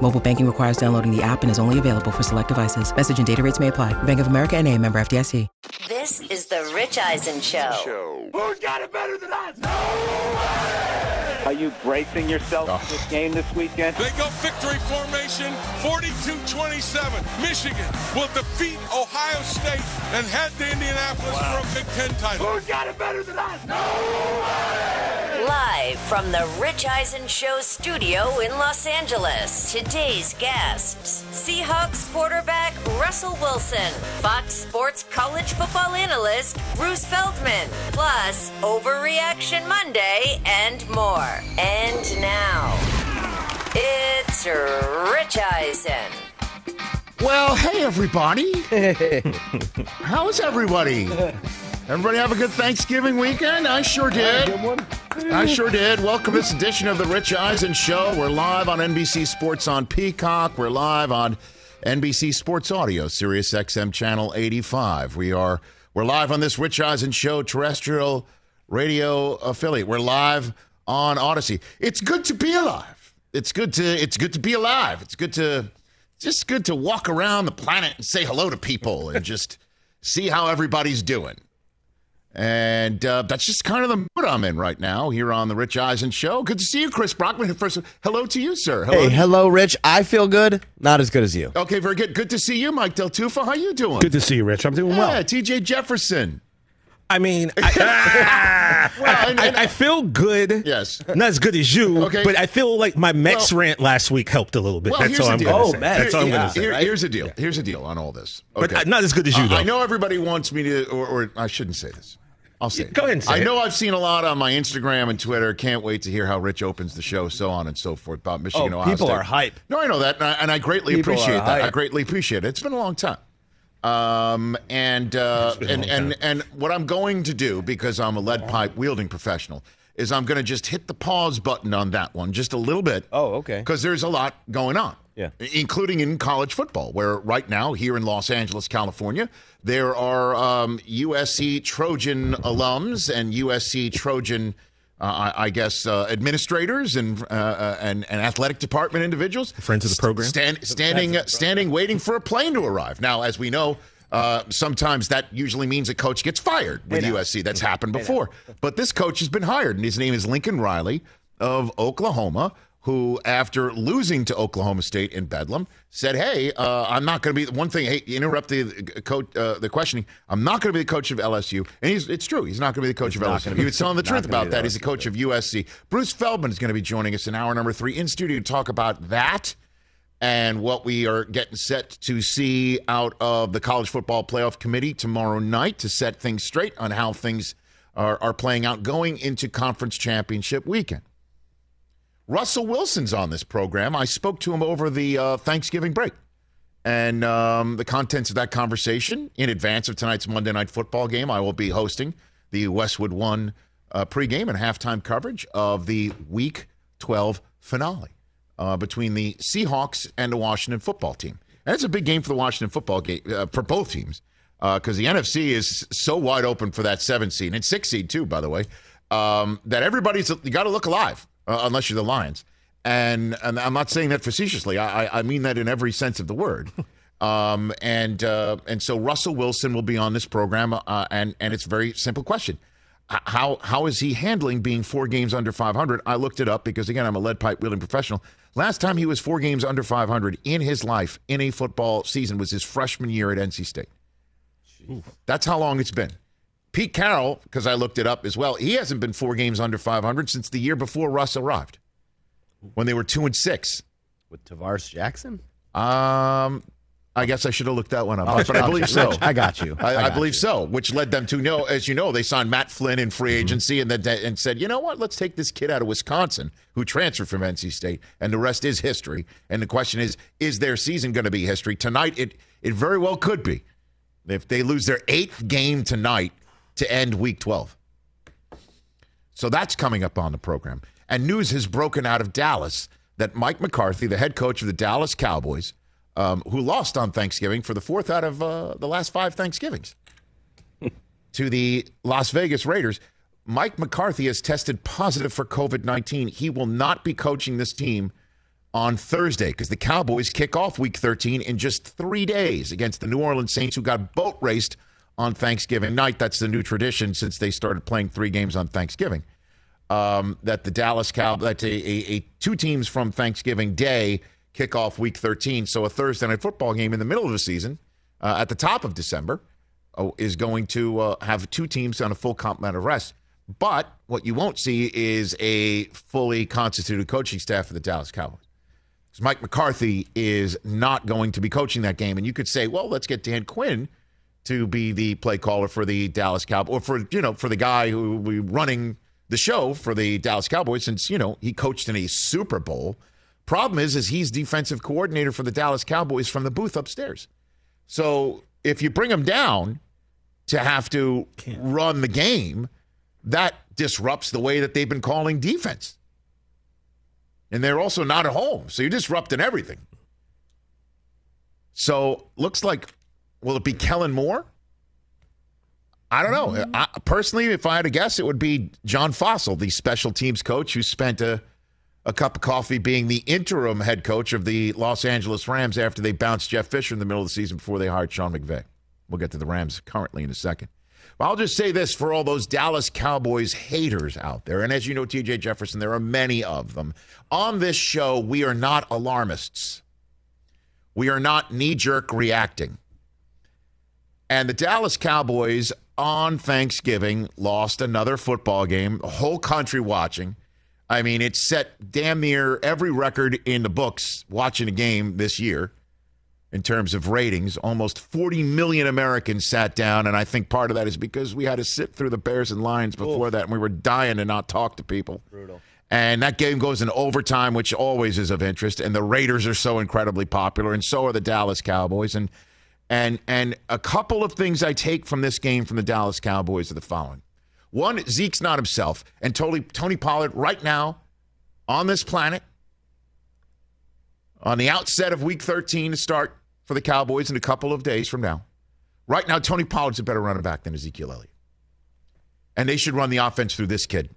Mobile banking requires downloading the app and is only available for select devices. Message and data rates may apply. Bank of America and a member FDIC. This is the Rich Eisen Show. Who's got it better than us? Are you bracing yourself for this game this weekend? They go victory formation 42-27. Michigan will defeat Ohio State and head to Indianapolis for a Big Ten title. Who's got it better than us? Live from the Rich Eisen Show studio in Los Angeles. Today's guests Seahawks quarterback Russell Wilson, Fox Sports college football analyst Bruce Feldman, plus Overreaction Monday and more. And now, it's Rich Eisen. Well, hey everybody. How's everybody? Everybody have a good Thanksgiving weekend? I sure did. I sure did. Welcome to this edition of the Rich Eisen Show. We're live on NBC Sports on Peacock. We're live on NBC Sports Audio, Sirius XM Channel 85. We are we're live on this Rich Eisen Show terrestrial radio affiliate. We're live on Audacy. It's good to be alive. It's good to it's good to be alive. It's good to just good to walk around the planet and say hello to people and just see how everybody's doing. And uh, that's just kind of the mood I'm in right now here on the Rich Eisen Show. Good to see you, Chris Brockman. First, hello to you, sir. Hello. Hey, hello, Rich. I feel good. Not as good as you. Okay, very good. Good to see you, Mike Del Tufo. How you doing? Good to see you, Rich. I'm doing well. yeah, well. TJ Jefferson. I mean, I, Well, I, and- I feel good. Yes. Not as good as you, Okay. but I feel like my Mets Well- rant last week helped a little bit. Well, That's all I'm going to Oh, say. man. That's all I'm Here- going to say. here- right? Here's the deal. Here's the deal on all this. But Okay. uh, not as good as you, I- though. I know everybody wants me to, or, or I shouldn't say this. I'll say it. Go ahead and say I it. know I've seen a lot on my Instagram and Twitter. Can't wait to hear how Rich opens the show, so on and so forth about Michigan. Oh, Ohio people State. are hype. No, I know that, and I, and I greatly People appreciate are that. I greatly appreciate it. It's been a long time. Um, and uh, and and and what I'm going to do because I'm a lead pipe wielding professional is I'm going to just hit the pause button on that one just a little bit. Oh, okay. Because there's a lot going on. Yeah. Including in college football, where right now, here in Los Angeles, California, there are um, USC Trojan alums and USC Trojan, I, I guess, uh, administrators and, uh, uh, and and athletic department individuals. Friends of the program? Stand, standing, standing, waiting for a plane to arrive. Now, as we know, uh, sometimes that usually means a coach gets fired with USC. That's happened before. But this coach has been hired, and his name is Lincoln Riley of Oklahoma, who, after losing to Oklahoma State in Bedlam, said, "Hey, uh, I'm not going to be the one thing. Hey, interrupt the coach, uh, the questioning. I'm not going to be the coach of LSU, and he's it's true. He's not going to be the coach of LSU. gonna He was telling the truth about that. He's the coach of USC. Bruce Feldman is going to be joining us in hour number three in studio to talk about that." and what we are getting set to see out of the college football playoff committee tomorrow night to set things straight on how things are, are playing out going into conference championship weekend. Russell Wilson's on this program. I spoke to him over the uh, Thanksgiving break. And um, the contents of that conversation in advance of tonight's Monday Night Football game, I will be hosting the Westwood One uh, pregame and halftime coverage of the Week 12 finale uh, between the Seahawks and the Washington football team. And it's a big game for the Washington football game uh, for both teams because the NFC is so wide open for that seven seed and six seed too, by the way, um, that everybody's you got to look alive uh, unless you're the Lions. And, and I'm not saying that facetiously. I, I- mean that in every sense of the word. Um, and uh, and so Russell Wilson will be on this program, uh, and and it's a very simple question: how how is he handling being four games under 500? I looked it up because again, I'm a lead pipe wielding professional. Last time he was four games under 500 in his life in a football season was his freshman year at NC State. That's how long it's been. Pete Carroll, because I looked it up as well, he hasn't been four games under 500 since the year before Russ arrived, when they were two and six. With Tarvaris Jackson? Um, I guess I should have looked that one up, but I believe so. I got you. I, I I believe you. so, which led them to know, as you know, they signed Matt Flynn in free agency and then and said, you know what, let's take this kid out of Wisconsin who transferred from NC State, and the rest is history. And the question is, is their season going to be history tonight? It it very well could be. if they lose their eighth game tonight to end week 12. So that's coming up on the program. And news has broken out of Dallas that Mike McCarthy, the head coach of the Dallas Cowboys, um, who lost on Thanksgiving for the fourth out of uh, the last five Thanksgivings to the Las Vegas Raiders, Mike McCarthy has tested positive for COVID 19. He will not be coaching this team on Thursday because the Cowboys kick off week 13 in just three days against the New Orleans Saints, who got boat raced on Thanksgiving night. That's the new tradition since they started playing three games on Thanksgiving. Um, that the Dallas Cowboys, that a, a, a, two teams from Thanksgiving Day kick off week 13. So a Thursday night football game in the middle of the season uh, at the top of December uh, is going to uh, have two teams on a full complement of rest. But what you won't see is a fully constituted coaching staff for the Dallas Cowboys. Because Mike McCarthy is not going to be coaching that game. And you could say, well, let's get Dan Quinn to be the play caller for the Dallas Cowboys, or for, you know, for the guy who will be running the show for the Dallas Cowboys since, you know, he coached in a Super Bowl. Problem is, is he's defensive coordinator for the Dallas Cowboys from the booth upstairs. So if you bring him down to have to Can't. run the game, that disrupts the way that they've been calling defense. And they're also not at home. So you're disrupting everything. So looks like, will it be Kellen Moore? I don't know. Mm-hmm. I, personally, if I had to guess, it would be John Fassel, the special teams coach who spent a, a cup of coffee being the interim head coach of the Los Angeles Rams after they bounced Jeff Fisher in the middle of the season before they hired Sean McVay. We'll get to the Rams currently in a second. I'll just say this for all those Dallas Cowboys haters out there. And as you know, TJ Jefferson, there are many of them. On this show, we are not alarmists, we are not knee jerk reacting. And the Dallas Cowboys on Thanksgiving lost another football game, the whole country watching. I mean, it set damn near every record in the books watching a game this year in terms of ratings. Almost 40 million Americans sat down, and I think part of that is because we had to sit through the Bears and Lions before Oof. that, and we were dying to not talk to people. Brutal. And that game goes in overtime, which always is of interest. And the Raiders are so incredibly popular, and so are the Dallas Cowboys. And and and a couple of things I take from this game from the Dallas Cowboys are the following: one, Zeke's not himself, and Tony Tony Pollard right now on this planet on the outset of Week 13 to start for the Cowboys in a couple of days from now. Right now, Tony Pollard's a better running back than Ezekiel Elliott. And they should run the offense through this kid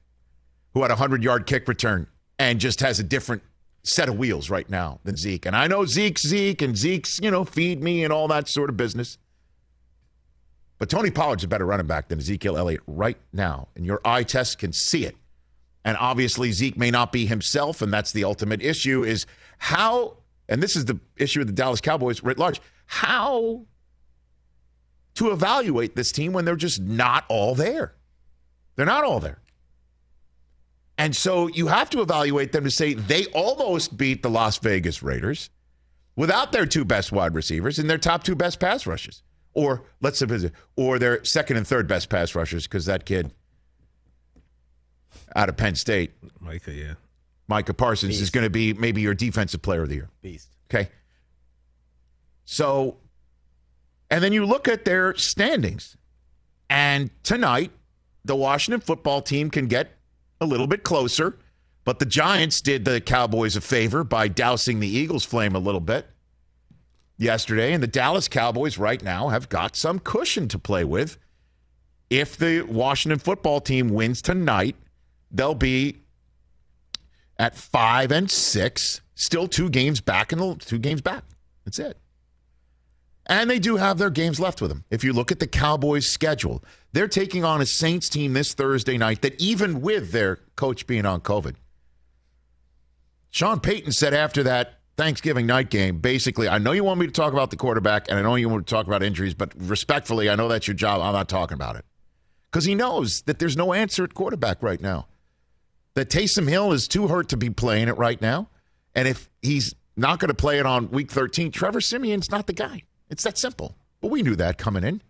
who had a 100 yard kick return and just has a different set of wheels right now than Zeke. And I know Zeke's Zeke and Zeke's, you know, feed me and all that sort of business. But Tony Pollard's a better running back than Ezekiel Elliott right now. And your eye test can see it. And obviously, Zeke may not be himself. And that's the ultimate issue is how and this is the issue with the Dallas Cowboys writ large, how to evaluate this team when they're just not all there. They're not all there. And so you have to evaluate them to say they almost beat the Las Vegas Raiders without their two best wide receivers and their top two best pass rushes. Or let's say, or their second and third best pass rushers because that kid out of Penn State, Micah, yeah, Micah Parsons Beast. is going to be maybe your defensive player of the year. Beast. Okay. So, and then you look at their standings. And tonight, the Washington football team can get a little bit closer, but the Giants did the Cowboys a favor by dousing the Eagles' flame a little bit yesterday. And the Dallas Cowboys right now have got some cushion to play with. If the Washington football team wins tonight, they'll be at five and six, still two games back in the two games back. That's it. And they do have their games left with them. If you look at the Cowboys' schedule, they're taking on a Saints team this Thursday night that, even with their coach being on COVID, Sean Payton said after that Thanksgiving night game, basically, I know you want me to talk about the quarterback and I know you want to talk about injuries, but respectfully, I know that's your job. I'm not talking about it. Because he knows that there's no answer at quarterback right now that Taysom Hill is too hurt to be playing it right now. And if he's not going to play it on week 13, Trevor Siemian's not the guy. It's that simple. But we knew that coming in.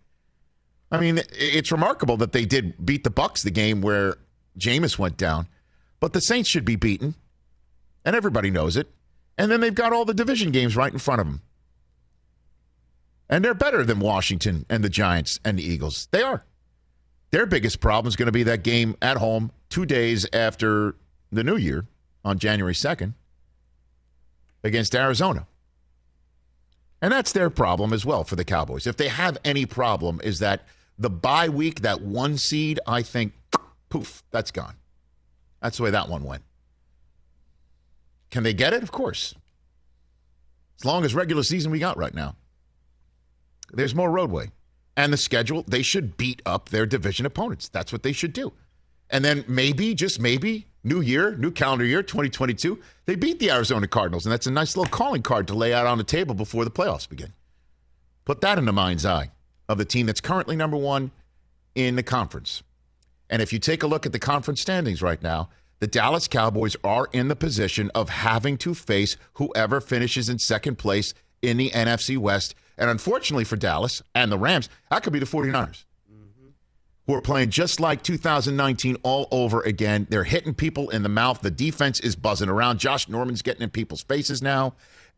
I mean, it's remarkable that they did beat the Bucks the game where Jameis went down, but the Saints should be beaten, and everybody knows it. And then they've got all the division games right in front of them. And they're better than Washington and the Giants and the Eagles. They are. Their biggest problem is going to be that game at home two days after the new year on January 2nd against Arizona. And that's their problem as well for the Cowboys. If they have any problem, is that the bye week, that one seed, I think, poof, that's gone. That's the way that one went. Can they get it? Of course. As long as regular season we got right now. There's more roadway. And the schedule, they should beat up their division opponents. That's what they should do. And then maybe, just maybe, new year, new calendar year, 2022, they beat the Arizona Cardinals. And that's a nice little calling card to lay out on the table before the playoffs begin. Put that in the mind's eye of the team that's currently number one in the conference. And if you take a look at the conference standings right now, the Dallas Cowboys are in the position of having to face whoever finishes in second place in the NFC West and unfortunately for Dallas and the Rams, that could be the 49ers. Who are playing just like 2019 all over again. They're hitting people in the mouth. The defense is buzzing around. Josh Norman's getting in people's faces now.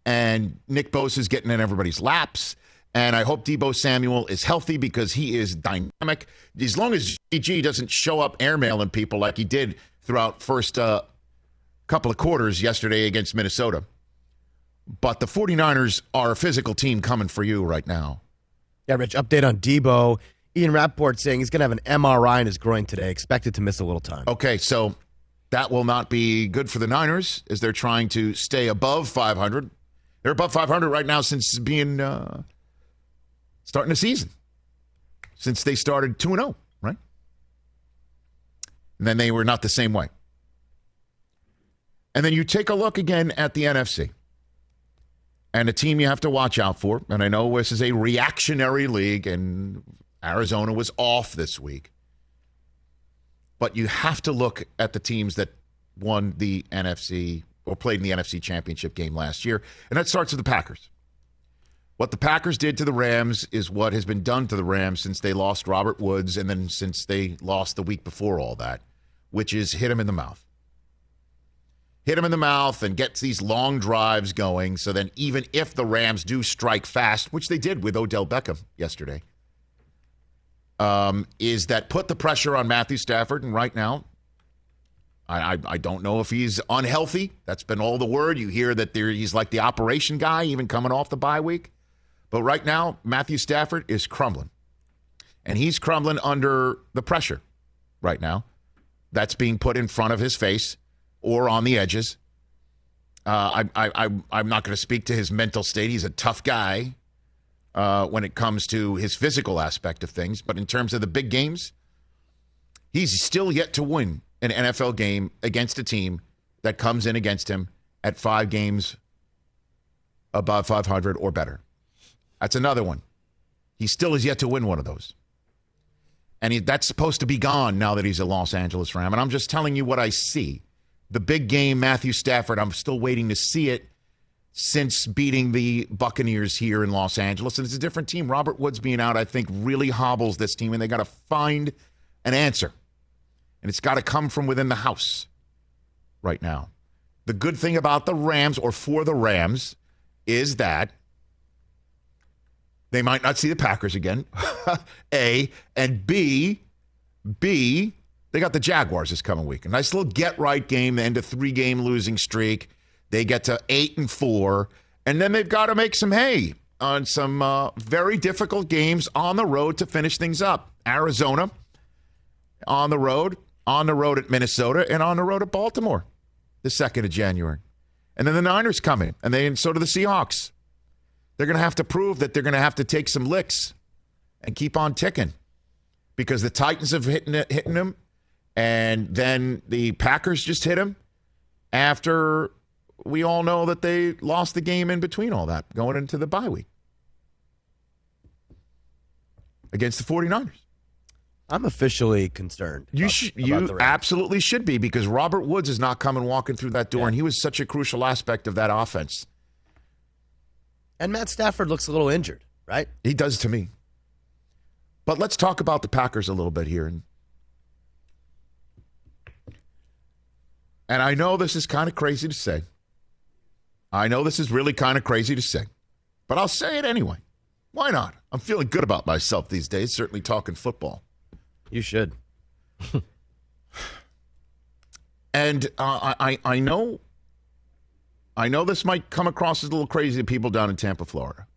And Nick Bosa is getting in everybody's laps. And I hope Deebo Samuel is healthy because he is dynamic. As long as GG doesn't show up airmailing people like he did throughout first uh, couple of quarters yesterday against Minnesota. But the 49ers are a physical team coming for you right now. Yeah, Rich, update on Deebo. Ian Rapoport saying he's going to have an MRI in his groin today, expected to miss a little time. Okay, so that will not be good for the Niners as they're trying to stay above 500. They're above 500 right now since being uh, starting the season, since they started 2 0, right? And then they were not the same way. And then you take a look again at the NFC and a team you have to watch out for. And I know this is a reactionary league, and Arizona was off this week. But you have to look at the teams that won the NFC or played in the NFC championship game last year. And that starts with the Packers. What the Packers did to the Rams is what has been done to the Rams since they lost Robert Woods and then since they lost the week before all that, which is hit him in the mouth hit him in the mouth and gets these long drives going. So then, even if the Rams do strike fast, which they did with Odell Beckham yesterday, um, is that put the pressure on Matthew Stafford. And right now, I, I, I, don't know if he's unhealthy. That's been all the word. You hear that there, he's like the operation guy, even coming off the bye week. But right now, Matthew Stafford is crumbling. And he's crumbling under the pressure right now that's being put in front of his face or on the edges. Uh, I, I, I, am not going to speak to his mental state. He's a tough guy uh, when it comes to his physical aspect of things. But in terms of the big games, he's still yet to win an NFL game against a team that comes in against him at five games above 500 or better. That's another one. He still is yet to win one of those. And he, that's supposed to be gone now that he's a Los Angeles Ram. And I'm just telling you what I see the big game, Matthew Stafford. I'm still waiting to see it since beating the Buccaneers here in Los Angeles. And it's a different team. Robert Woods being out, I think, really hobbles this team, and they got to find an answer. And it's got to come from within the house right now. The good thing about the Rams, or for the Rams, is that they might not see the Packers again. A. And B, B, they got the Jaguars this coming week. A nice little get right game, end of three game losing streak. They get to eight and four, and then they've got to make some hay on some uh, very difficult games on the road to finish things up. Arizona on the road, on the road at Minnesota, and on the road at Baltimore the 2nd of January. And then the Niners come in, and then so do the Seahawks. They're going to have to prove that they're going to have to take some licks and keep on ticking because the Titans have hitting, hitting them and then the Packers just hit him after we all know that they lost the game in between all that going into the bye week against the 49ers. I'm officially concerned. You sh- you absolutely should be because Robert Woods is not coming walking through that door, yeah. and he was such a crucial aspect of that offense. And Matt Stafford looks a little injured, right? He does to me. But let's talk about the Packers a little bit here and And I know this is kind of crazy to say. I know this is really kind of crazy to say, but I'll say it anyway. Why not? I'm feeling good about myself these days, certainly talking football. You should. And uh, I, I know, I know this might come across as a little crazy to people down in Tampa, Florida.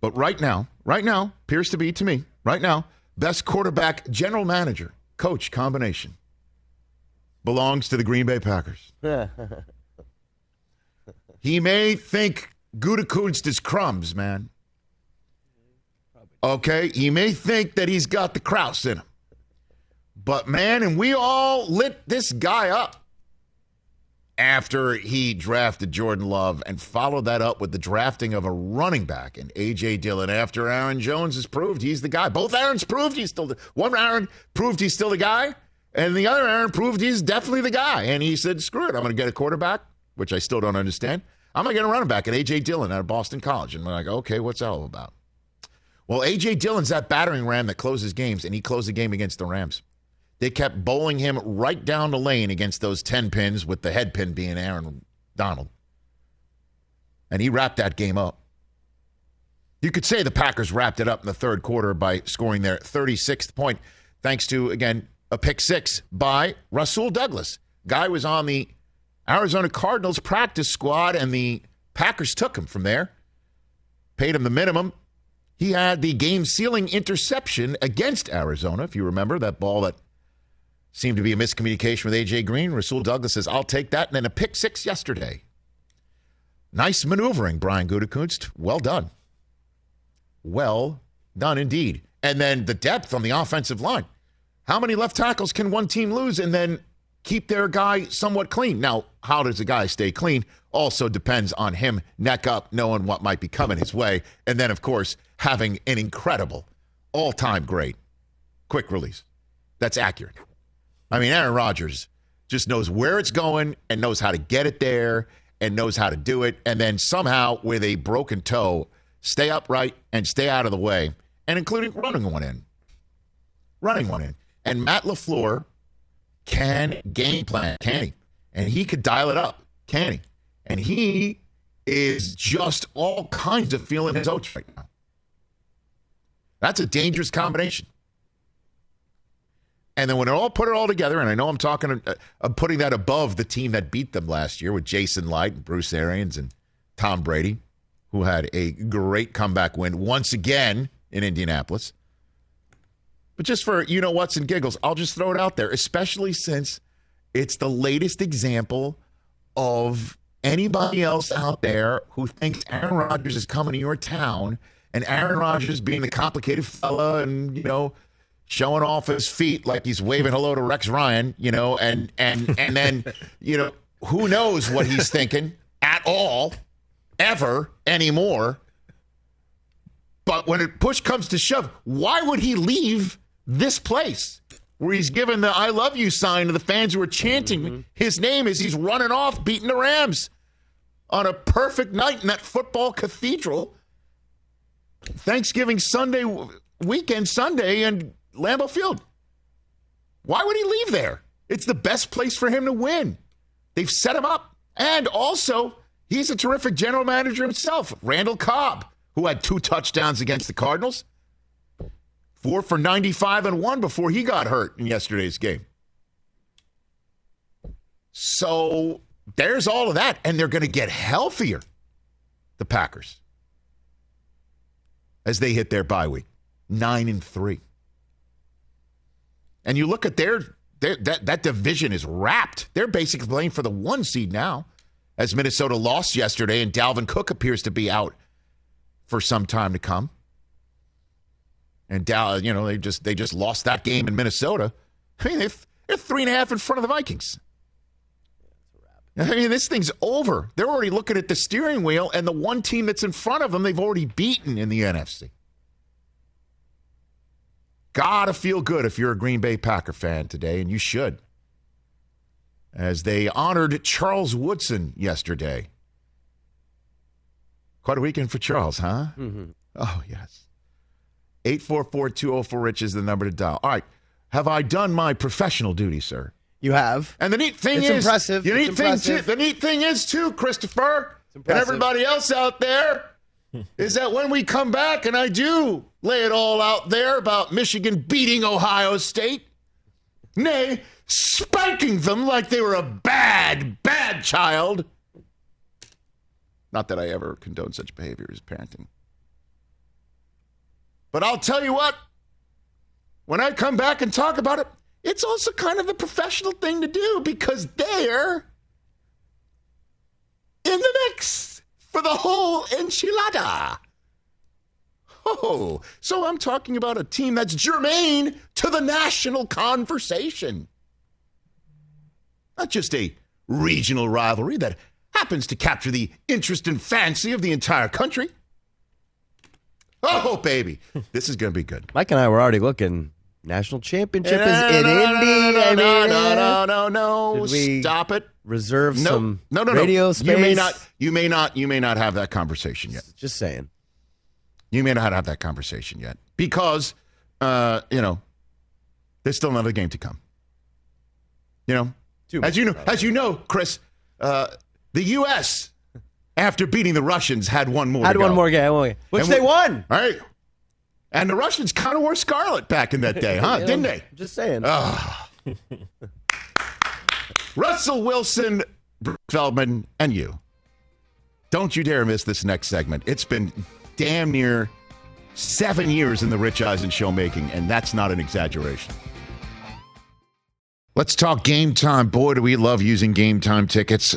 But right now, right now, appears to be to me, right now, best quarterback, general manager, coach combination belongs to the Green Bay Packers. he may think Gutekunst is crumbs, man. Okay, he may think that he's got the Kraus in him. But man, and we all lit this guy up after he drafted Jordan Love and followed that up with the drafting of a running back and AJ Dillon after Aaron Jones has proved he's the guy. Both Aaron's proved he's still the one Aaron proved he's still the guy, and the other Aaron proved he's definitely the guy. And he said, screw it, I'm gonna get a quarterback, which I still don't understand. I'm gonna get a running back at AJ Dillon out of Boston College. And we're like, okay, what's that all about? Well, AJ Dillon's that battering ram that closes games, and he closed the game against the Rams. They kept bowling him right down the lane against those 10 pins, with the head pin being Aaron Donald. And he wrapped that game up. You could say the Packers wrapped it up in the third quarter by scoring their 36th point, thanks to, again, a pick six by Rasul Douglas. Guy was on the Arizona Cardinals practice squad, and the Packers took him from there, paid him the minimum. He had the game sealing interception against Arizona, if you remember that ball that Seemed to be a miscommunication with A.J. Green. Rasul Douglas says, I'll take that. And then a pick six yesterday. Nice maneuvering, Brian Gutekunst. Well done. Well done indeed. And then the depth on the offensive line. How many left tackles can one team lose and then keep their guy somewhat clean? Now, how does a guy stay clean also depends on him neck up, knowing what might be coming his way. And then, of course, having an incredible, all time great quick release. That's accurate. I mean, Aaron Rodgers just knows where it's going and knows how to get it there and knows how to do it. And then somehow, with a broken toe, stay upright and stay out of the way, and including running one in. Running one in. And Matt LaFleur can game plan, can he? And he could dial it up, can he? And he is just all kinds of feeling his oats right now. That's a dangerous combination. And then when it all put it all together, and I know I'm talking, uh, I'm putting that above the team that beat them last year with Jason Licht and Bruce Arians and Tom Brady, who had a great comeback win once again in Indianapolis. But just for you know what's and giggles, I'll just throw it out there, especially since it's the latest example of anybody else out there who thinks Aaron Rodgers is coming to your town and Aaron Rodgers being the complicated fella and you know showing off his feet like he's waving hello to Rex Ryan, you know, and and and then you know who knows what he's thinking at all, ever anymore. But when it push comes to shove, why would he leave this place where he's given the "I love you" sign to the fans who are chanting mm-hmm. his name as he's running off, beating the Rams on a perfect night in that football cathedral? Thanksgiving Sunday weekend Sunday and Lambeau Field. Why would he leave there? It's the best place for him to win. They've set him up. And also, he's a terrific general manager himself. Randall Cobb, who had two touchdowns against the Cardinals, four for 95 and one before he got hurt in yesterday's game. So there's all of that. And they're going to get healthier, the Packers, as they hit their bye week. Nine and three. And you look at their, their that that division is wrapped. They're basically playing for the one seed now, as Minnesota lost yesterday, and Dalvin Cook appears to be out for some time to come. And Dallas, you know, they just they just lost that game in Minnesota. I mean, they're three and a half in front of the Vikings. I mean, this thing's over. They're already looking at the steering wheel, and the one team that's in front of them, they've already beaten in the NFC. Gotta feel good if you're a Green Bay Packer fan today, and you should. As they honored Charles Woodson yesterday. Quite a weekend for Charles, huh? Mm-hmm. Oh, yes. 844 204 Rich is the number to dial. All right. Have I done my professional duty, sir? You have. And the neat thing it's is, impressive. The neat it's thing impressive. too, the neat thing is too, Christopher, and everybody else out there. is that when we come back and I do lay it all out there about Michigan beating Ohio State, nay, spanking them like they were a bad, bad child. Not that I ever condone such behavior as parenting. But I'll tell you what, when I come back and talk about it, it's also kind of a professional thing to do because they're in the mix for the whole enchilada. Oh, so I'm talking about a team that's germane to the national conversation. Not just a regional rivalry that happens to capture the interest and fancy of the entire country. Oh, baby, this is going to be good. Mike and I were already looking. National championship is in no, no, Indy. No, no, no, eh, no, no, no. Stop it. Reserve No, some no, no, no. radio space. You may not. You may not. You may not have that conversation yet. Just saying. You may not have that conversation yet because, uh, you know, there's still another game to come. You know, Too as you know, as you know, Chris, uh, the U.S. after beating the Russians had one more. Had one more game, which And they we- won. All right. And the Russians kind of wore scarlet back in that day, huh? Didn't they? Just saying. Russell Wilson, Bruce Feldman, and you. Don't you dare miss this next segment. It's been damn near seven years in the Rich Eisen show making, and that's not an exaggeration. Let's talk game time. Boy, do we love using game time tickets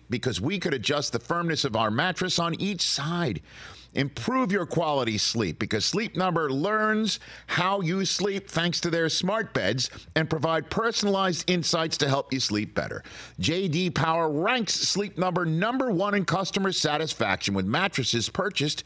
because we could adjust the firmness of our mattress on each side. Improve your quality sleep because Sleep Number learns how you sleep thanks to their smart beds and provide personalized insights to help you sleep better. JD Power ranks Sleep Number number 1 in customer satisfaction with mattresses purchased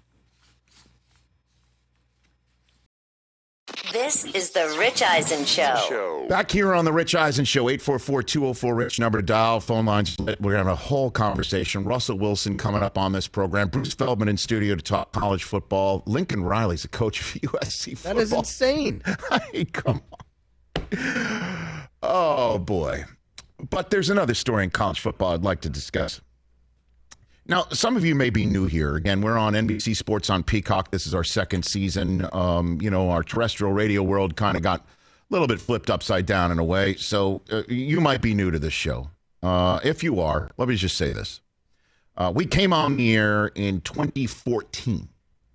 This is the Rich Eisen Show. Back here on the Rich Eisen Show, 844-204-RICH number to dial. Phone lines, we're having a whole conversation. Russell Wilson coming up on this program. Bruce Feldman in studio to talk college football. Lincoln Riley's the coach of USC football. That is insane. Hey, come on. Oh, boy. But there's another story in college football I'd like to discuss. Now, some of you may be new here. Again, we're on NBC Sports on Peacock. This is our second season. Um, you know, our terrestrial radio world kind of got a little bit flipped upside down in a way. So uh, you might be new to this show. Uh, if you are, let me just say this. Uh, we came on the air in 2014.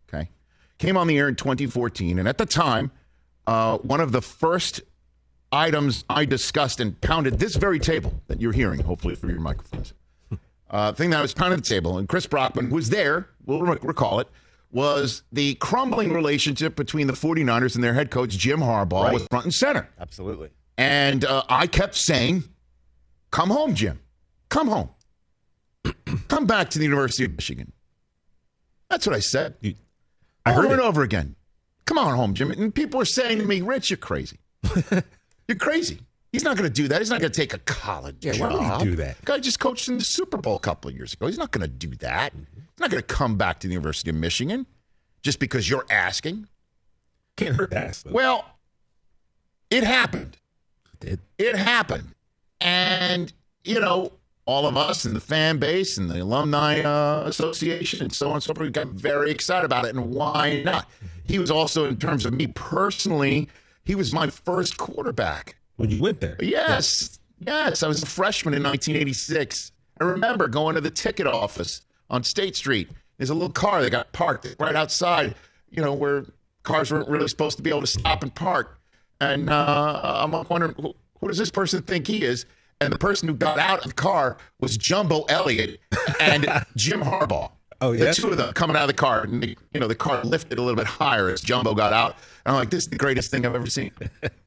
Okay. Came on the air in 2014. And at the time, uh, one of the first items I discussed and pounded this very table that you're hearing, hopefully through your microphones. Uh, thing that I was pounding the table, and Chris Brockman was there, we'll recall it, was the crumbling relationship between the 49ers and their head coach, Jim Harbaugh, Right. was front and center. Absolutely. And uh, I kept saying, come home, Jim. Come home. come back to the University of Michigan. That's what I said. I heard and it. over again. Come on home, Jim. And people were saying to me, Rich, you're crazy. you're crazy. He's not going to do that. He's not going to take a college Yeah, job. why would he do that? Guy just coached in the Super Bowl a couple of years ago. He's not going to do that. He's not going to come back to the University of Michigan just because you're asking. Can't hurt that. though. Well, it happened. Did. It happened. And, you know, all of us and the fan base and the alumni uh, association and so on and so forth got very excited about it. And why not? He was also, in terms of me personally, he was my first quarterback. When you went there. Yes. Yes. I was a freshman in 1986. I remember going to the ticket office on State Street. There's a little car that got parked right outside, you know, where cars weren't really supposed to be able to stop and park. And uh, I'm wondering, who, who does this person think he is? And the person who got out of the car was Jumbo Elliott and Jim Harbaugh. Oh, yeah? The two of them coming out of the car. And, the, you know, the car lifted a little bit higher as Jumbo got out. And I'm like, this is the greatest thing I've ever seen.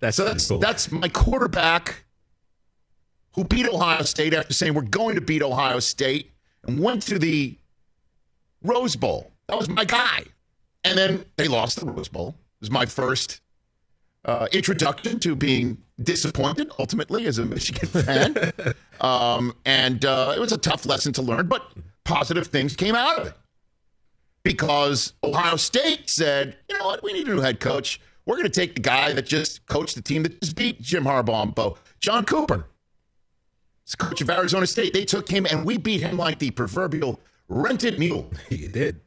That's So that's cool. that's my quarterback who beat Ohio State after saying we're going to beat Ohio State and went to the Rose Bowl. That was my guy. And then they lost the Rose Bowl. It was my first uh, introduction to being disappointed ultimately as a Michigan fan. um, and uh, it was a tough lesson to learn, but positive things came out of it because Ohio State said, you know what, we need a new head coach. We're going to take the guy that just coached the team that just beat Jim Harbaugh and Bo, John Cooper. He's coach of Arizona State. They took him and we beat him like the proverbial rented mule. you did.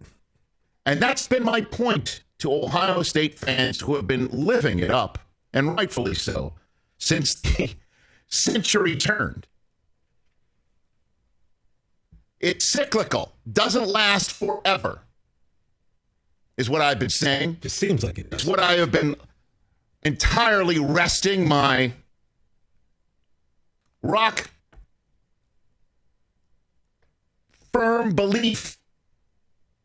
And that's been my point to Ohio State fans who have been living it up, and rightfully so, since the century turned. It's cyclical, doesn't last forever, is what I've been saying. It seems like it It's what I have been entirely resting my rock firm belief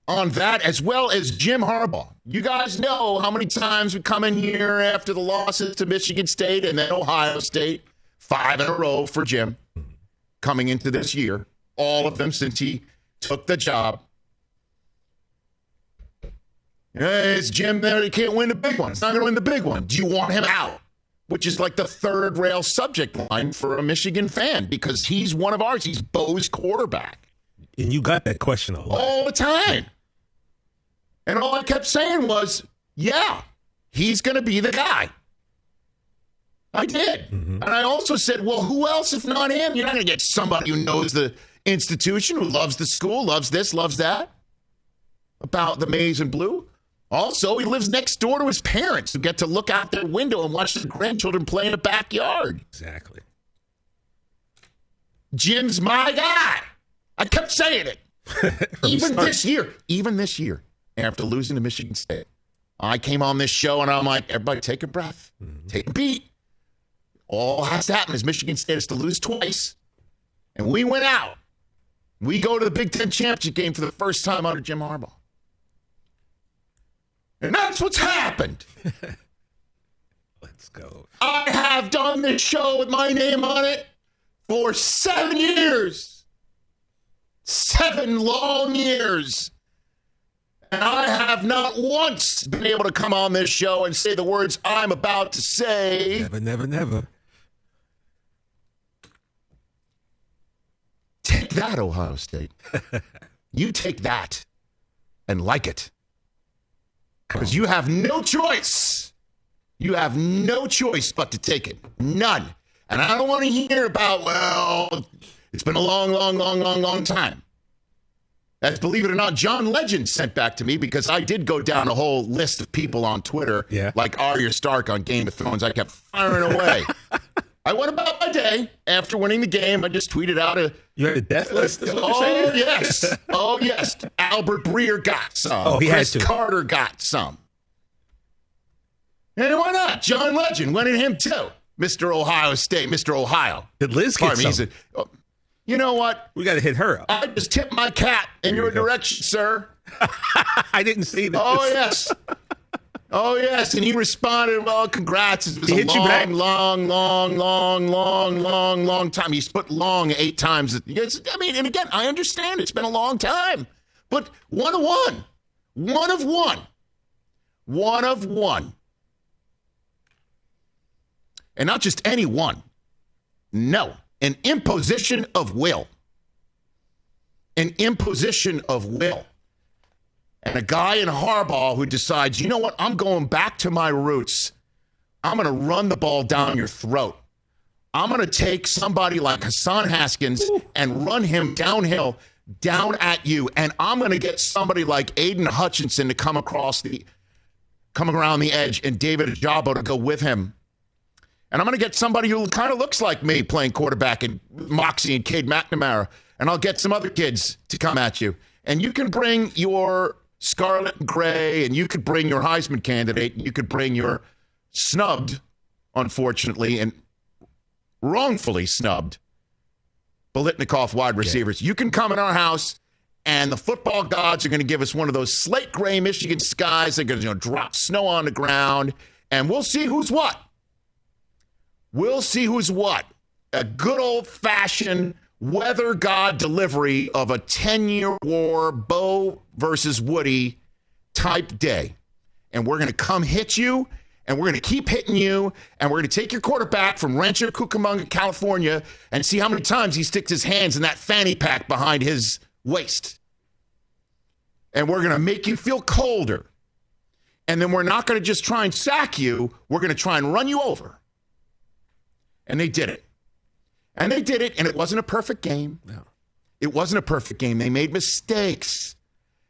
on that, as well as Jim Harbaugh. You guys know how many times we come in here after the losses to Michigan State and then Ohio State, five in a row for Jim coming into this year, all of them since he took the job. Yeah, it's Jim there. He can't win the big one. It's not going to win the big one. Do you want him out? Which is like the third rail subject line for a Michigan fan because he's one of ours. He's Bo's quarterback And you got that question a lot. all the time. And all I kept saying was, yeah, he's going to be the guy. I did. Mm-hmm. And I also said, well, who else if not him? You're not going to get somebody who knows the institution, who loves the school, loves this, loves that about the maize and blue. Also, he lives next door to his parents who get to look out their window and watch their grandchildren play in the backyard. Exactly. Jim's my guy. I kept saying it. even start. this year, even this year, after losing to Michigan State, I came on this show and I'm like, everybody take a breath, mm-hmm. take a beat. All has to happen is Michigan State has to lose twice. And we went out. We go to the Big Ten championship game for the first time under Jim Harbaugh. And that's what's happened. Let's go. I have done this show with my name on it for seven years. Seven long years. And I have not once been able to come on this show and say the words I'm about to say. Never, never, never. Take that, Ohio State. you take that and like it. Because you have no choice. You have no choice but to take it. None. And I don't want to hear about, well, it's been a long, long, long, long, long time. As believe it or not, John Legend sent back to me because I did go down a whole list of people on Twitter, Yeah. like Arya Stark on Game of Thrones. I kept firing away. I went about my day after winning the game. I just tweeted out a You had a death list? Is what you're Oh yes, oh yes. Albert Breer got some. Oh, he had to. Carter got some. And why not? John Legend wanted him too. Mr. Ohio State, Mr. Ohio. Did Liz get Pardon me, some? a- oh, you know what? We got to hit her up. I just tipped my cap in your you direction, sir. I didn't see that. Oh yes. Oh yes, and he responded, "Well, congrats! It was He a hit you long, back? long, long, long, long, long, long time." He's put "long" eight times. I mean, and again, I understand it's been a long time, but one of one, one of one, one of one. And not just any one. No, an imposition of will. An imposition of will. And a guy in Harbaugh who decides, you know what, I'm going back to my roots. I'm going to run the ball down your throat. I'm going to take somebody like Hassan Haskins and run him downhill down at you. And I'm going to get somebody like Aidan Hutchinson to come across the, come around the edge and David Ojabo to go with him. And I'm going to get somebody who kind of looks like me playing quarterback and Moxie and Cade McNamara. And I'll get some other kids to come at you. And you can bring your Scarlet and Gray, and you could bring your Heisman candidate. And you could bring your snubbed, unfortunately, and wrongfully snubbed Biletnikoff wide receivers. You can come in our house, and the football gods are going to give us one of those slate gray Michigan skies. They're going to you know, drop snow on the ground, and we'll see who's what. We'll see who's what. A good old fashioned weather god delivery of a 10 year war, Bo versus Woody type day. And we're going to come hit you, and we're going to keep hitting you, and we're going to take your quarterback from Rancho Cucamonga, California, and see how many times he sticks his hands in that fanny pack behind his waist. And we're going to make you feel colder. And then we're not going to just try and sack you, we're going to try and run you over. And they did it. And they did it, and it wasn't a perfect game. No. It wasn't a perfect game. They made mistakes.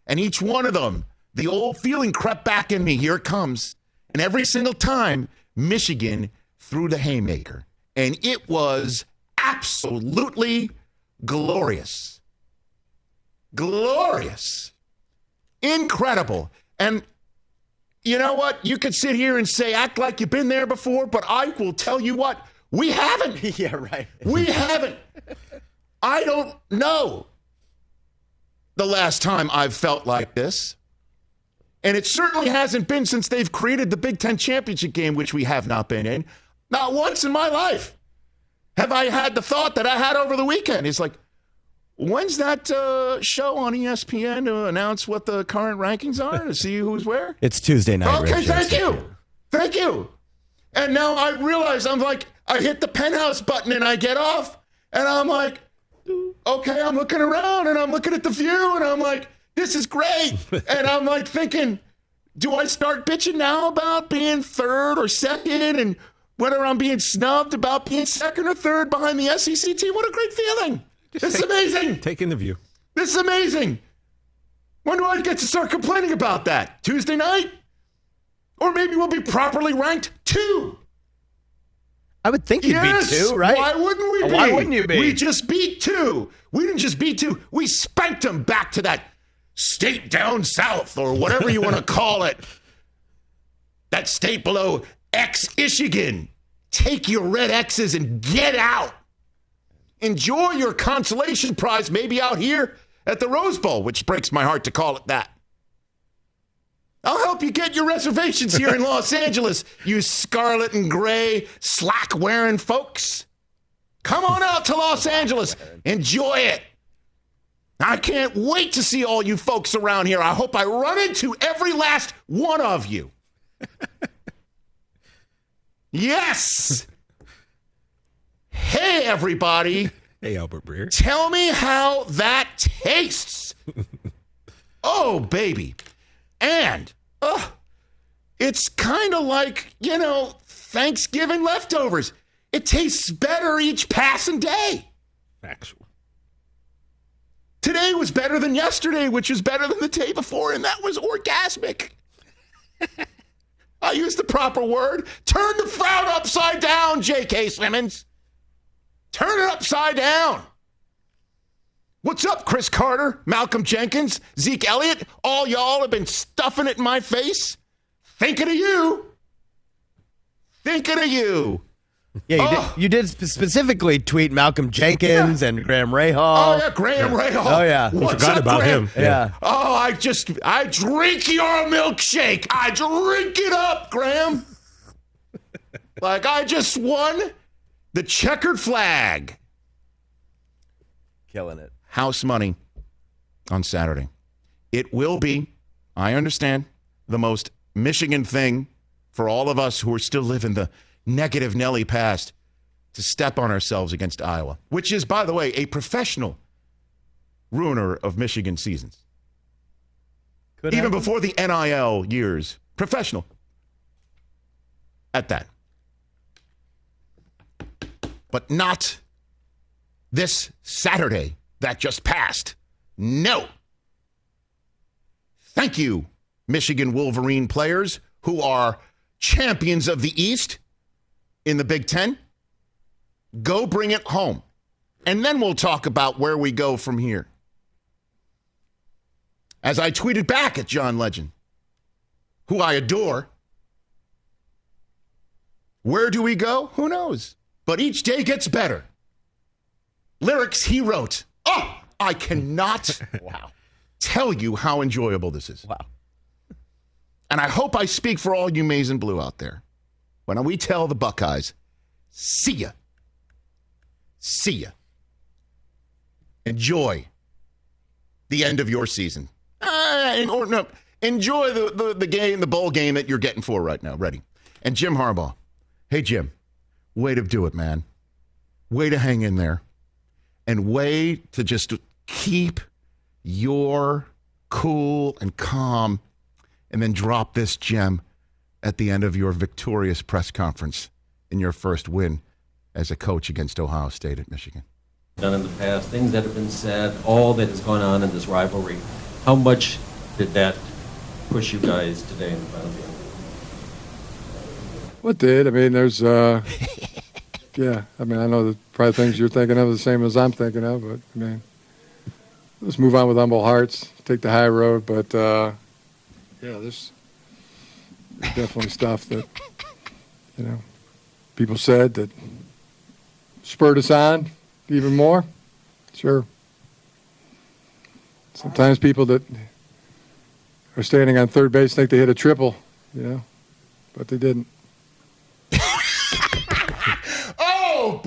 And each one of them, the old feeling crept back in me. Here it comes. And every single time, Michigan threw the haymaker. And it was absolutely glorious. Glorious. Incredible. And you know what? You could sit here and say, act like you've been there before, but I will tell you what, we haven't. yeah, right. We haven't. I don't know the last time I've felt like this. And it certainly hasn't been since they've created the Big Ten championship game, which we have not been in. Not once in my life have I had the thought that I had over the weekend. It's like, when's that uh, show on ESPN to announce what the current rankings are to see who's where? It's Tuesday night. Okay, Rich. thank you. Thank you. And now I realize I'm like, I hit the penthouse button and I get off, and I'm like, okay, I'm looking around and I'm looking at the view, and I'm like, this is great. and I'm like thinking, do I start bitching now about being third or second and whether I'm being snubbed about being second or third behind the SEC team? What a great feeling. This is amazing. Taking the view. This is amazing. When do I get to start complaining about that? Tuesday night? Or maybe we'll be properly ranked two. I would think you'd yes. be two, right? Why wouldn't we be? Why wouldn't you be? We just beat two. We didn't just beat two. We spanked them back to that state down south or whatever you want to call it. That state below X Michigan. Take your red X's and get out. Enjoy your consolation prize, maybe out here at the Rose Bowl, which breaks my heart to call it that. I'll help you get your reservations here in Los Angeles, you scarlet and gray slack wearing folks. Come on out to Los Angeles. Enjoy it. I can't wait to see all you folks around here. I hope I run into every last one of you. yes. Hey, everybody. Hey, Albert Breer. Tell me how that tastes. oh, baby. And uh, it's kind of like, you know, Thanksgiving leftovers. It tastes better each passing day. Factual. Today was better than yesterday, which was better than the day before, and that was orgasmic. I used the proper word. Turn the frown upside down, J.K. Simmons. Turn it upside down. What's up, Cris Carter, Malcolm Jenkins, Zeke Elliott? All y'all have been stuffing it in my face. Thinking of you. Thinking of you. Yeah, you, Oh. did, you did specifically tweet Malcolm Jenkins and Graham Rahal. Oh, yeah, Graham Rahal. Oh, yeah. We What's forgot up, about Graham? him. Yeah. Oh, I just, I drink your milkshake. I drink it up, Graham. like I just won the checkered flag. Killing it. House money on Saturday. It will be, I understand, the most Michigan thing for all of us who are still living the negative Nelly past to step on ourselves against Iowa, which is, by the way, a professional ruiner of Michigan seasons. Could Even happen. before the NIL years, professional at that. But not this Saturday that just passed. No. Thank you, Michigan Wolverine players who are champions of the East in the Big Ten. Go bring it home. And then we'll talk about where we go from here. As I tweeted back at John Legend, who I adore, where do we go? Who knows? But each day gets better. Lyrics he wrote. Oh, I cannot wow. tell you how enjoyable this is. Wow. And I hope I speak for all you maize and blue out there. When we tell the Buckeyes, see ya. See ya. Enjoy the end of your season. Uh, or no, enjoy the, the, the game, the bowl game that you're getting for right now. Ready. And Jim Harbaugh. Hey, Jim, way to do it, man. Way to hang in there. And way to just keep your cool and calm and then drop this gem at the end of your victorious press conference in your first win as a coach against Ohio State at Michigan. Done in the past, things that have been said, all that has gone on in this rivalry. How much did that push you guys today in the final game? What did? I mean, there's, uh, yeah. I mean, I know that probably things you're thinking of are the same as I'm thinking of, but I mean, let's move on with humble hearts, take the high road. But uh, yeah, there's definitely stuff that you know people said that spurred us on even more. Sure. Sometimes people that are standing on third base think they hit a triple, you know, but they didn't.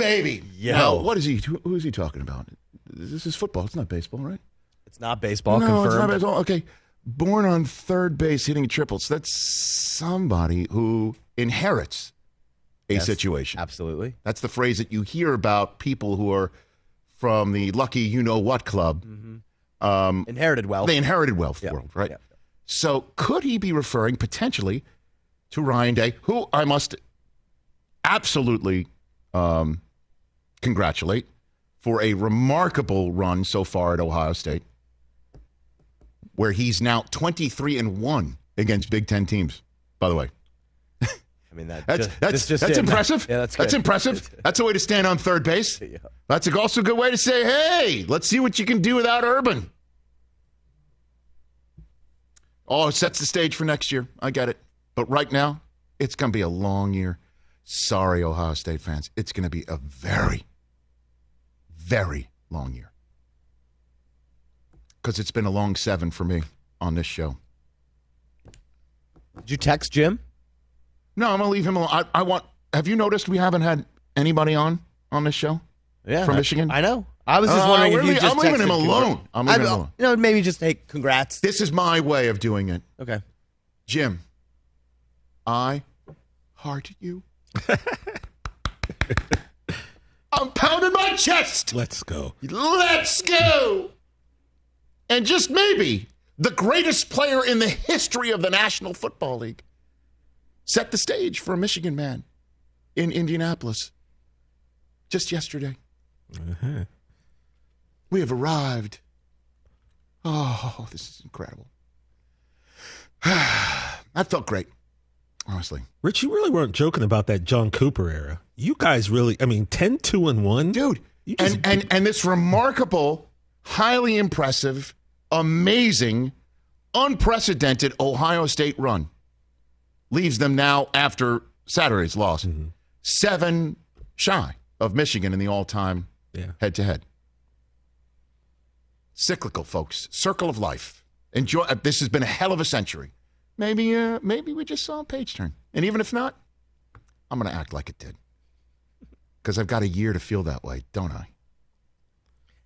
Baby. Yo. What is he? Who who is he talking about? This is football. It's not baseball, right? It's not baseball no, confirmed. it's not baseball. Okay. Born on third base hitting triples. That's somebody who inherits a Yes, situation. Absolutely. That's the phrase that you hear about people who are from the lucky you know what club. Um, Inherited wealth. the inherited wealth Yeah, world, right? yeah. So could he be referring potentially to Ryan Day, who I must absolutely um, congratulate for a remarkable run so far at Ohio State, where he's now 23 and 1 against Big Ten teams, by the way. I mean, that That's just, that's just that's impressive. Yeah, that's that's impressive. That's a way to stand on third base. Yeah. That's a- also a good way to say, "Hey, let's see what you can do without Urban." Oh, it sets the stage for next year. I get it, but right now, it's going to be a long year. Sorry, Ohio State fans, it's going to be a very, very long year because it's been a long seven for me on this show. Did you text Jim? No, I'm to leave him alone. I, I want. Have you noticed we haven't had anybody on on this show? Yeah, From I- Michigan? I know. I was just Uh, wondering if you just I'm leaving him alone. I'm leaving him alone. You know, maybe just hey, congrats. This is my way of doing it. Okay. Jim, I heart you. I'm pounding my chest. Let's go. Let's go. And just maybe the greatest player in the history of the National Football League set the stage for a Michigan man in Indianapolis just yesterday. Uh-huh. We have arrived. Oh, this is incredible. that felt great, honestly. Rich, you really weren't joking about that John Cooper era. You guys really, I mean, 10, 2, and 1. dude. You just- And and and this remarkable, highly impressive, amazing, unprecedented Ohio State run leaves them now after Saturday's loss Mm-hmm. seven shy of Michigan in the all-time head-to-head. Cyclical, folks. Circle of life. Enjoy. uh, This has been a hell of a century. Maybe, uh, maybe we just saw a page turn, and even if not, I'm going to act like it did because I've got a year to feel that way, don't I?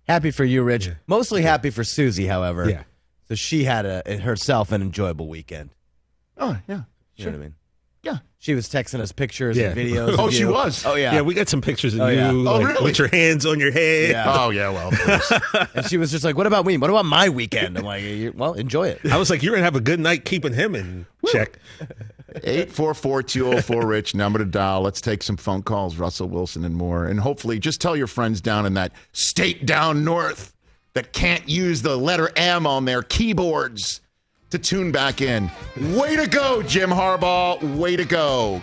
Happy for you, Rich. Yeah. Mostly happy for Susie, however. Yeah. So she had a herself an enjoyable weekend. Oh yeah, You know what I mean? Yeah. She was texting us pictures Yeah. and videos. Oh, of she you. was? Oh yeah. Yeah, we got some pictures of Oh, you yeah. Oh, like, really? with your hands on your head. Yeah. Oh yeah, well, of course. and she was just like, "What about me? What about my weekend?" I'm like, "You- "Well, enjoy it." I was like, you're gonna have a good night keeping him in check. 844-204 Rich number to dial. Let's take some phone calls, Russell Wilson and more, and hopefully just tell your friends down in that state down north that can't use the letter M on their keyboards to tune back in. Way to go, Jim Harbaugh. Way to go.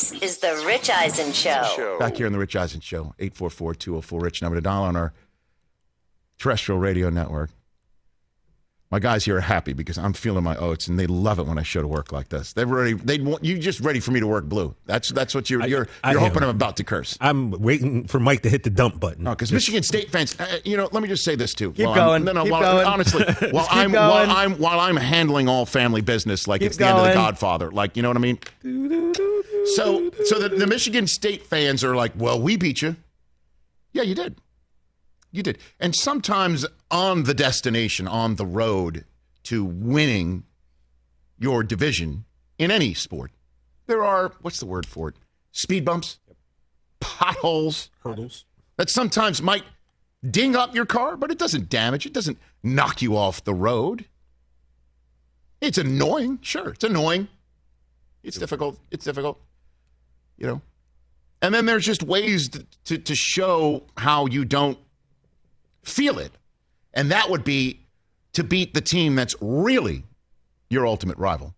This is the Rich Eisen Show. Back here on the Rich Eisen Show, 844-204 Rich number to dial on our terrestrial radio network. My guys here are happy because I'm feeling my oats, and they love it when I show to work like this. They're ready. They want you just ready for me to work blue. That's that's what you're you're I you're am. hoping I'm about to curse. I'm waiting for Mike to hit the dump button. No, because Michigan State fans. Uh, you know, let me just say this too. Keep While I'm- going, no, no. keep while, going. Honestly, while I'm while. I'm while I'm handling all family business like Keep it's the end of the. Godfather. Like you know what I mean. So so the, the Michigan State fans are like, well, we beat you. Yeah, you did. You did. And sometimes on the destination, on the road to winning your division in any sport, there are, what's the word for it? Speed bumps, potholes, Hurdles. that sometimes might ding up your car, but it doesn't damage, it doesn't knock you off the road. It's annoying. Sure, it's annoying. It's difficult. It's difficult. You know? And then there's just ways to, to, to show how you don't feel it. And that would be to beat the team that's really your ultimate rival.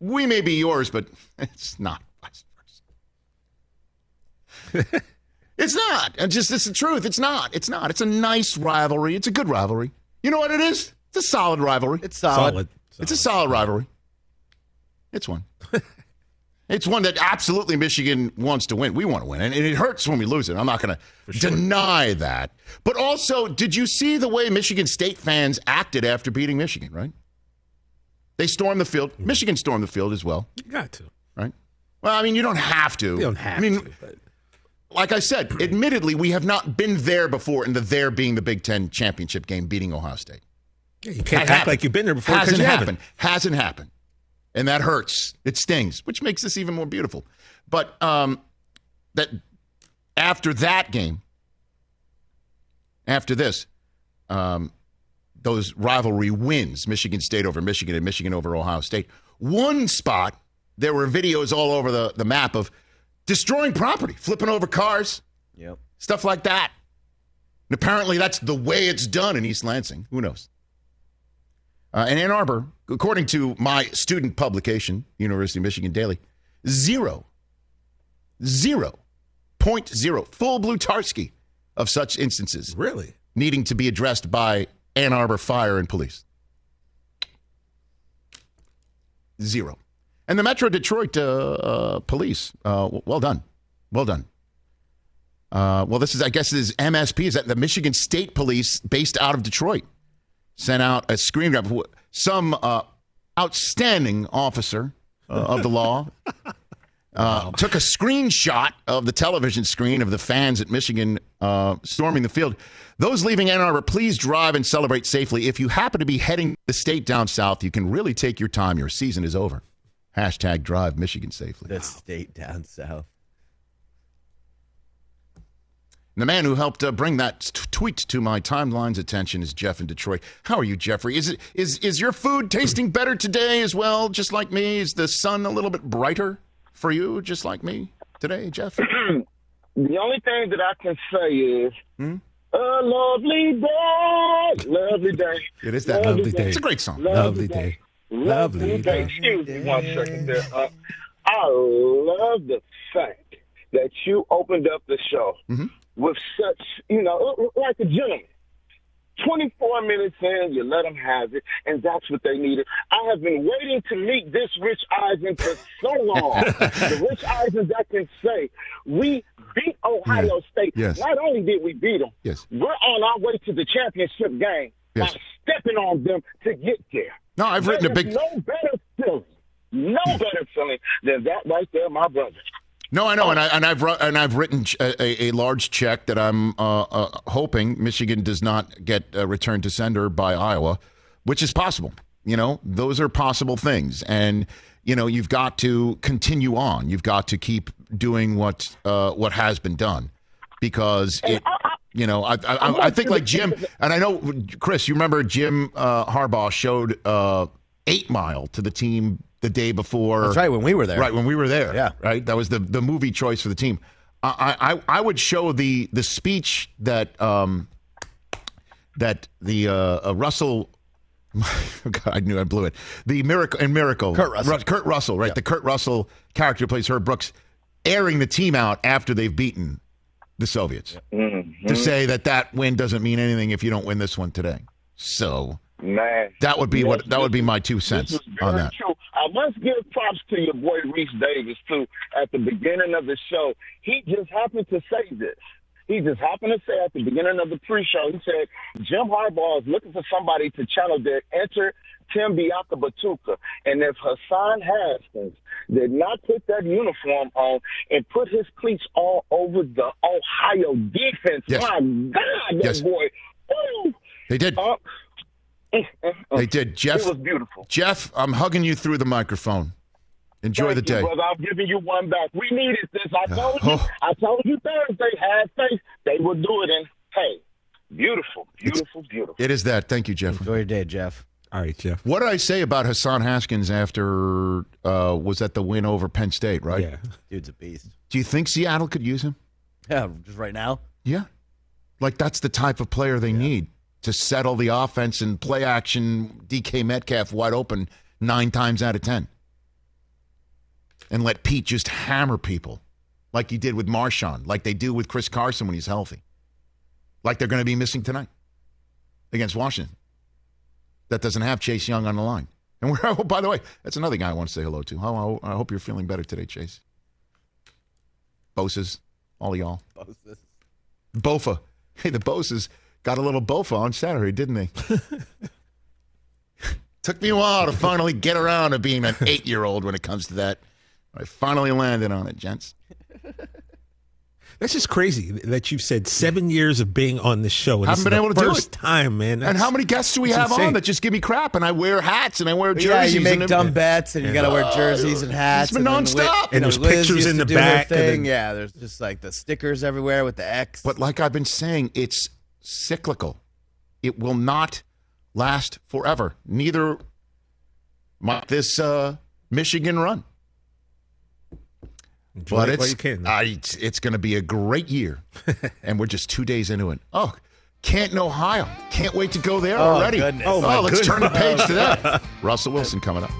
We may be yours, but it's not vice versa. it's not. And just it's the truth. It's not. It's not. It's a nice rivalry. It's a good rivalry. You know what it is? It's a solid rivalry. It's solid. Solid. It's a solid rivalry. It's one. it's one that absolutely Michigan wants to win. We want to win, and it hurts when we lose it. I'm not going to deny that. But also, did you see the way Michigan State fans acted after beating Michigan? Right? They stormed the field. Mm-hmm. Michigan stormed the field as well. You got to. Right? Well, I mean, you don't have to. You don't have to. I mean, to. But like I said, admittedly, we have not been there before, and the there being the Big Ten championship game, beating Ohio State. yeah, you can't That act happened. like you've been there before Hasn't happened. haven't. Hasn't happened. And that hurts. It stings, which makes this even more beautiful. But um, that after that game, after this, um, those rivalry wins, Michigan State over Michigan and Michigan over Ohio State. One spot, there were videos all over the, the map of destroying property, flipping over cars, Yep. stuff like that. And apparently that's the way it's done in East Lansing. Who knows? Uh, in Ann Arbor, according to my student publication, University of Michigan Daily, zero, zero, point zero, full blue Tarski of such instances Really? needing to be addressed by Ann Arbor Fire and Police. Zero. And the Metro Detroit uh, uh, Police, uh, well done. Well done. Uh, well, this is, I guess, this is MSP. Is that the Michigan State Police based out of Detroit? Sent out a screen grab. Wh- Some uh, outstanding officer uh, of the law uh, took a screenshot of the television screen of the fans at Michigan uh, storming the field. Those leaving Ann Arbor, please drive and celebrate safely. If you happen to be heading the state down south, you can really take your time. Your season is over. Hashtag drive Michigan safely. The state down south. And the man who helped uh, bring that t- tweet to my timeline's attention is Jeff in Detroit. How are you, Jeffrey? Is it is is your food tasting better today as well? Just like me, is the sun a little bit brighter for you, just like me today, Jeff? The only thing that I can say is Hmm? a lovely day, lovely day. It is that Lovely day. It's a great song. Lovely day. Lovely day. Excuse me one second there. Uh, I love the fact that you opened up the show Mm-hmm. With such, you know, like a gentleman. 24 minutes in, you let them have it, and that's what they needed. I have been waiting to meet this Rich Eisen for so long. the Rich Eisen that can say, we beat Ohio State. Yes. Not only did we beat them, Yes. we're on our way to the championship game Yes. by stepping on them to get there. No, I've written a big. No better feeling, no better feeling than that right there, my brother. No, I know, and I and I've and I've written a, a, large check that I'm uh, uh, hoping Michigan does not get uh, returned to sender by Iowa, which is possible. You know, those are possible things, and you know you've got to continue on. You've got to keep doing what uh, what has been done, because it. You know, I, I, I, I think like Jim, and I know Chris. You remember Jim uh, Harbaugh showed uh, Eight Mile to the team the day before. That's right, when we were there. Right when we were there. Yeah. Right. That was the the movie choice for the team. I I, I would show the the speech that um that the uh, uh Russell. God, I knew I blew it. The miracle and miracle. Kurt Russell. Ru- Kurt Russell. Right. The Kurt Russell character plays Herb Brooks, airing the team out after they've beaten the Soviets Mm-hmm. to say that that win doesn't mean anything if you don't win this one today. So Man, that would be Yes, what that would be my two cents on that. True. Must give props to your boy Rece Davis too. At the beginning of the show, he just happened to say this. He just happened to say at the beginning of the pre-show, he said Jim Harbaugh is looking for somebody to channel their enter Tim Biakabutuka, and if Hassan Haskins did not put that uniform on and put his cleats all over the Ohio defense, Yes. my God, that Yes. boy, ooh, They did. uh, They did. Jeff. It was beautiful. Jeff, I'm hugging you through the microphone. Enjoy Thank the you, day. brother. I'm giving you one back. We needed this. I told you. Oh. I told you Thursday. Had faith. They would do it. And hey, beautiful, beautiful, beautiful. It is that. Thank you, Jeff. Enjoy your day, Jeff. All right, Jeff. What did I say about Hassan Haskins after uh, was that the win over Penn State, right? Yeah. Dude's a beast. Do you think Seattle could use him? Yeah, just right now. Yeah. Like that's the type of player they need to settle the offense and play action DK Metcalf wide open nine times out of ten. And let Pete just hammer people like he did with Marshawn, like they do with Chris Carson when he's healthy. Like they're going to be missing tonight against Washington. That doesn't have Chase Young on the line. And we're, oh, by the way, that's another guy I want to say hello to. Oh, I hope you're feeling better today, Chase. Bosas, all y'all. Bosas. Bofa. Hey, the Bosas got a little Bofa on Saturday, didn't they? Took me a while to finally get around to being an eight year old when it comes to that. I finally landed on it, gents. That's just crazy that you've said seven years of being on this show. And Haven't been is able the to do first it. time, man. and how many guests do we have insane. on that just give me crap? And I wear hats and I wear jerseys. Yeah, you make and dumb bets, and you got to wear jerseys and hats. It's been and then nonstop. Liz- And you there's Liz pictures in the do her back and Thing. then- Yeah, there's just like the stickers everywhere with the X. But like I've been saying, it's cyclical. It will not last forever. Neither might this uh, Michigan run. Enjoy but it it's can. I, it's, it's going to be a great year, and we're just two days into it. Oh, Canton, Ohio! Can't wait to go there Oh, already. goodness. Oh, Oh, my let's turn the page to that. Russell Wilson coming up.